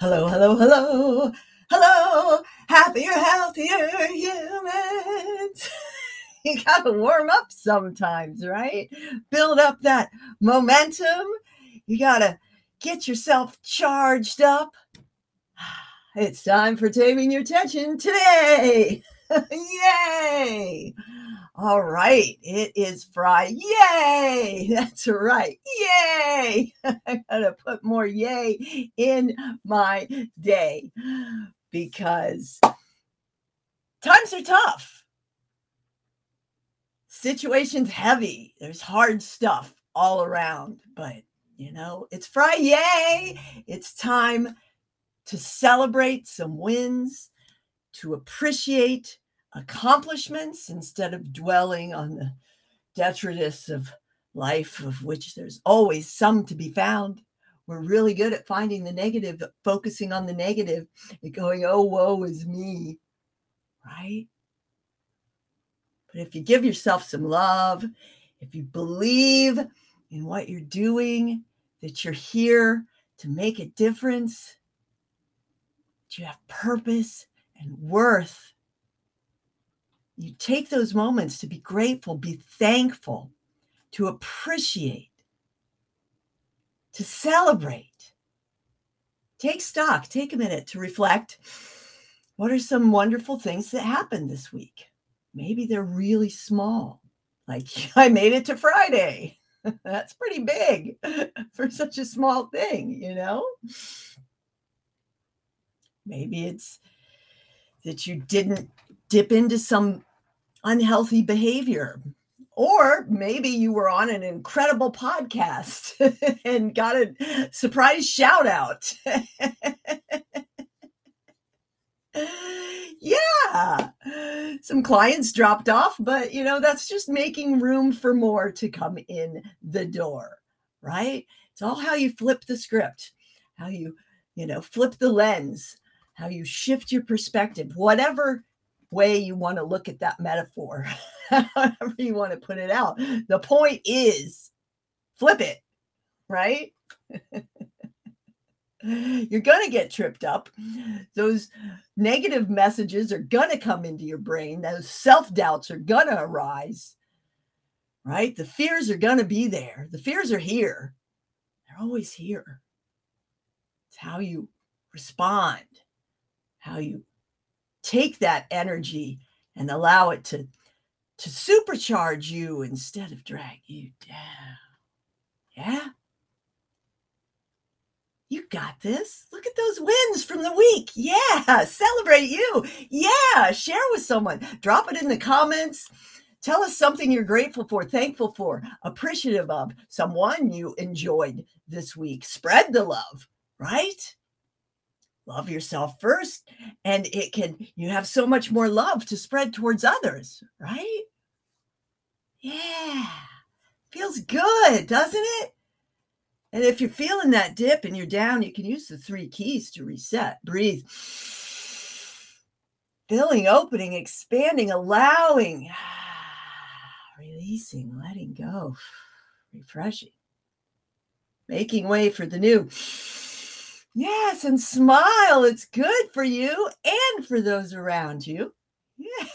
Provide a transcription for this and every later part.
Hello, hello, hello. Hello, happier, healthier humans. you got to warm up sometimes, right? Build up that momentum. You got to get yourself charged up. It's time for taming your tension today. Yay! All right, it is Fry. Yay! That's right. Yay! I gotta put more yay in my day because times are tough. Situation's heavy. There's hard stuff all around, but you know, it's Fry. Yay! It's time to celebrate some wins, to appreciate accomplishments instead of dwelling on the detritus of life, of which there's always some to be found. We're really good at finding the negative, focusing on the negative, and going, oh, woe is me, right? But if you give yourself some love, if you believe in what you're doing, that you're here to make a difference, that you have purpose and worth, you take those moments to be grateful, be thankful, to appreciate, to celebrate. Take stock, take a minute to reflect. What are some wonderful things that happened this week? Maybe they're really small, like I made it to Friday. That's pretty big for such a small thing, you know? Maybe it's that you didn't dip into some unhealthy behavior. Or maybe you were on an incredible podcast and got a surprise shout out. yeah, some clients dropped off, but you know, that's just making room for more to come in the door, right? It's all how you flip the script, how you, you know, flip the lens, how you shift your perspective, whatever way you want to look at that metaphor, however you want to put it out. The point is flip it, right? You're going to get tripped up. Those negative messages are going to come into your brain. Those self doubts are going to arise, right? The fears are going to be there. The fears are here. They're always here. It's how you respond, how you take that energy and allow it to to supercharge you instead of drag you down. Yeah. You got this. Look at those wins from the week. Yeah. Celebrate you. Yeah. Share with someone. Drop it in the comments. Tell us something you're grateful for, thankful for, appreciative of, someone you enjoyed this week. Spread the love, right? Love yourself first and it can you have so much more love to spread towards others right? Yeah feels good doesn't it? And if you're feeling that dip and you're down you can use the three keys to reset breathe. Filling opening expanding allowing releasing letting go refreshing. Making way for the new Yes, and smile. It's good for you and for those around you.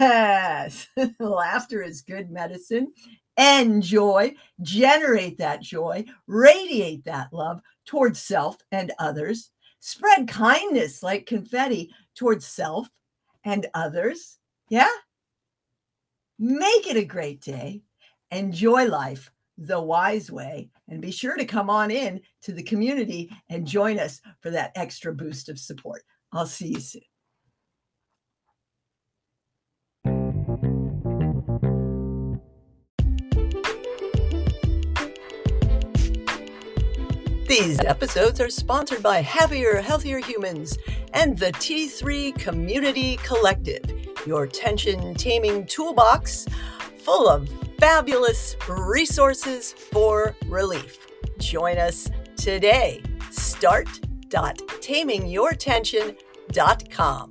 Yes, laughter is good medicine. Enjoy, generate that joy, radiate that love towards self and others. Spread kindness like confetti towards self and others. Yeah? Make it a great day. Enjoy life the wise way and be sure to come on in to the community and join us for that extra boost of support. I'll see you soon. These episodes are sponsored by Happier, Healthier Humans and the T3 Community Collective, your tension taming toolbox full of fabulous resources for relief. Join us today. Start.tamingyourtension.com.